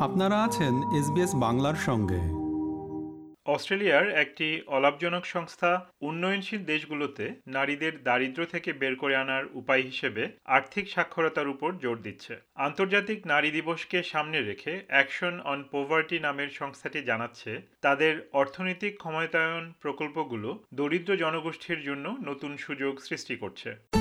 আপনারা আছেন এসবিএস বাংলার সঙ্গে। অস্ট্রেলিয়ার একটি অলাভজনক সংস্থা উন্নয়নশীল দেশগুলোতে নারীদের দারিদ্র্য থেকে বের করে আনার উপায় হিসেবে আর্থিক সাক্ষরতার উপর জোর দিচ্ছে। আন্তর্জাতিক নারী দিবসকে সামনে রেখে অ্যাকশন অন পোভার্টি নামের সংস্থাটি জানাচ্ছে, তাদের অর্থনৈতিক ক্ষমতায়ন প্রকল্পগুলো দরিদ্র জনগোষ্ঠীর জন্য নতুন সুযোগ সৃষ্টি করছে।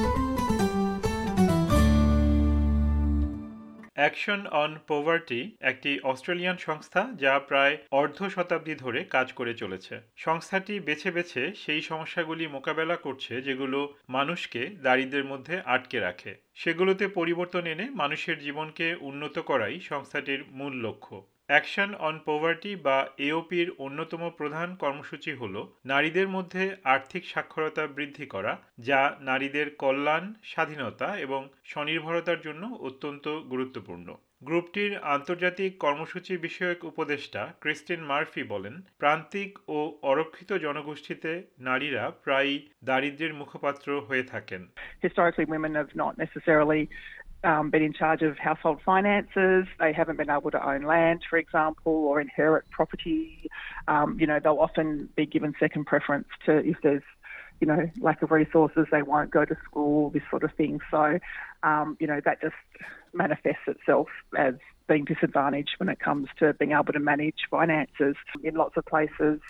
অ্যাকশন অন পোভার্টি একটি অস্ট্রেলিয়ান সংস্থা যা প্রায় অর্ধ শতাব্দী ধরে কাজ করে চলেছে। সংস্থাটি বেছে বেছে সেই সমস্যাগুলি মোকাবেলা করছে যেগুলো মানুষকে দারিদ্রের মধ্যে আটকে রাখে। সেগুলোতে পরিবর্তন এনে মানুষের জীবনকে উন্নত করাই সংস্থাটির মূল লক্ষ্য। অ্যাকশন অন পোভার্টি বা এওপির অন্যতম প্রধান কর্মসূচি হল নারীদের মধ্যে আর্থিক সাক্ষরতা বৃদ্ধি করা, যা নারীদের কল্যাণ, স্বাধীনতা এবং স্বনির্ভরতার জন্য অত্যন্ত গুরুত্বপূর্ণ। গ্রুপটির আন্তর্জাতিক কর্মসূচি বিষয়ক উপদেষ্টা ক্রিস্টিন মার্ফি বলেন, প্রান্তিক ও অরক্ষিত জনগোষ্ঠীতে নারীরা প্রায়ই দারিদ্র্যের মুখপাত্র হয়ে থাকেন। Um, been in charge of household finances. They haven't been able to own land, for example, or inherit property. Um, you know, they'll often be given second preference to if there's you know, lack of resources, they won't go to school, this sort of thing. So, um, you know, that just manifests itself as being disadvantaged when it comes to being able to manage finances. In lots of places,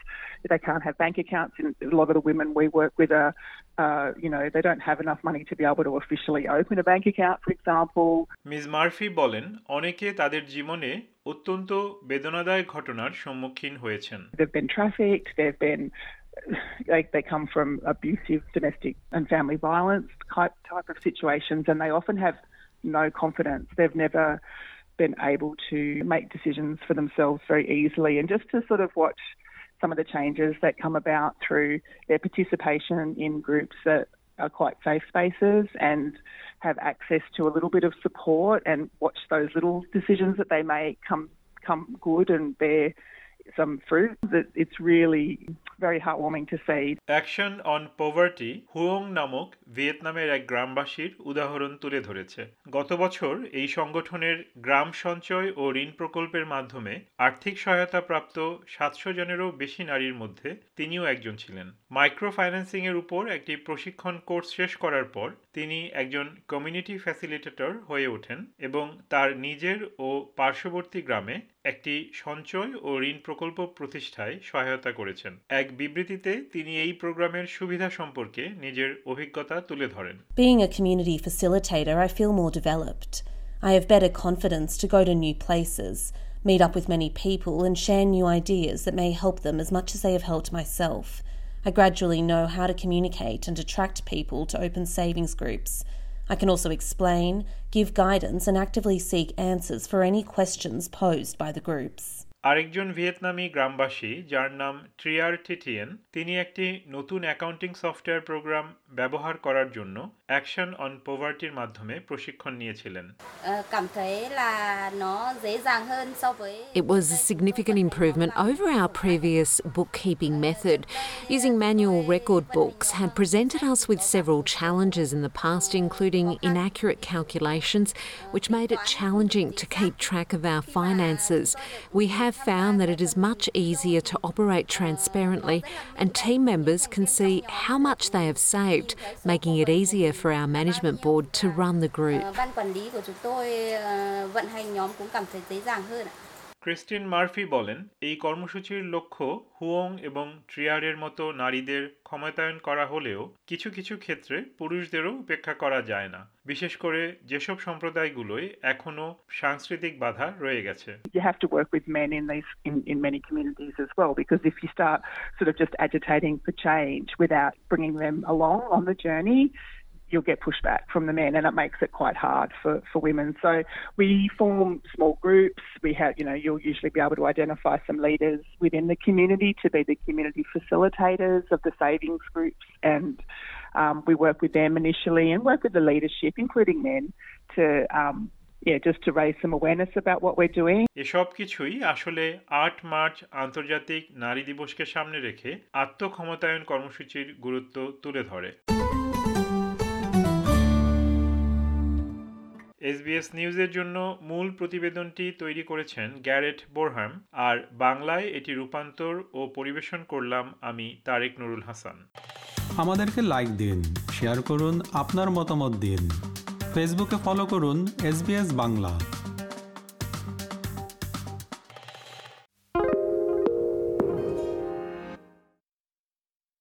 they can't have bank accounts. And a lot of the women we work with are, uh, you know, they don't have enough money to be able to officially open a bank account, for example. Miss Murphy বলেন অনেকে তাদের জীবনে অত্যন্ত বেদনাদায়ক ঘটনার সম্মুখীন হয়েছেন They've been trafficked, they've been they, they come from abusive domestic and family violence type type of situations and they often have no confidence. They've never been able to make decisions for themselves very easily and just to sort of watch some of the changes that come about through their participation in groups that are quite safe spaces and have access to a little bit of support and watch those little decisions that they make come come good and bear some fruit. That it's really very heartwarming to see. Action on Poverty হুয়ং নামক ভিয়েতনামের এক গ্রামবাসীর উদাহরণ তুলে ধরেছে গত বছর এই সংগঠনের গ্রাম সঞ্চয় ও ঋণ প্রকল্পের মাধ্যমে আর্থিক সহায়তা প্রাপ্ত সাতশো জনেরও বেশি নারীর মধ্যে তিনিও একজন ছিলেন মাইক্রো ফাইন্যান্সিং এর উপর একটি প্রশিক্ষণ কোর্স শেষ করার পর তিনি একজন কমিউনিটি ফ্যাসিলিটেটর হয়ে ওঠেন এবং তার নিজের ও পার্শ্ববর্তী গ্রামে একটি সঞ্চয় ও ঋণ প্রকল্প প্রতিষ্ঠায় সহায়তা করেছেন এক বিবৃতিতে তিনি এই প্রোগ্রামের সুবিধা সম্পর্কে নিজের অভিজ্ঞতা তুলে ধরেন Being a community facilitator, I feel more developed. I have better confidence to go to new places, meet up with many people, and share new ideas that may help them as much as they have helped myself. I gradually know how to communicate and attract people to open savings groups. I can also explain, give guidance, and actively seek answers for any questions posed by the groups. আরেকজন ভিয়েতনামি গ্রামবাসী যার নাম ট্রিয়ার টিটিয়েন তিনি একটি নতুন accounting software program ব্যবহার করার জন্য অ্যাকশন অন পোভার্টির মাধ্যমে প্রশিক্ষণ নিয়েছিলেন Ờ, cảm thấy là nó dễ dàng hơn so với It was a significant improvement over our previous bookkeeping method. Using manual record books had presented us with several challenges in the past, including inaccurate calculations, which made it challenging to keep track of our finances. We have found that it is much easier to operate transparently, and team members can see how much they have saved, making it easier for our management board to run the group. Ờ, ban quản lý của chúng tôi ờ, vận hành nhóm cũng cảm thấy dễ dàng hơn ạ. Christine Murphy বলেন এই কর্মসূচির লক্ষ্য হুয়ং এবং ট্রিয়ারের মতো নারীদের ক্ষমতায়ন করা হলেও কিছু কিছু ক্ষেত্রে পুরুষদেরও উপেক্ষা করা যায় না বিশেষ করে যেসব সম্প্রদায়গুলোয় এখনও সাংস্কৃতিক বাধা রয়ে গেছে you have to work with men in these in, in many communities as well because if you start sort of just agitating for change without bringing them along on the journey you'll get pushback from the men and it makes it quite hard for, for women so we form small groups we have you know you'll usually be able to identify some leaders within the community to be the community facilitators of the savings groups and um, we work with them initially and work with the leadership including men to um, yeah, just to raise some awareness about what we're doing. এসব কিছুই আসলে আট March আন্তর্জাতিক নারী দিবসকে সামনে রেখে আত্মক্ষমতায়ন কর্মসূচির গুরুত্ব তুলে ধরে এসবিএস নিউজের জন্য মূল প্রতিবেদনটি তৈরি করেছেন গ্যারেট বোরহাম, আর বাংলায় এটি রূপান্তর ও পরিবেশন করলাম আমি তারেক নুরুল হাসান। আমাদেরকে লাইক দিন শেয়ার করুন, আপনার মতামত দিন। ফেসবুকে ফলো করুন এস বাংলা।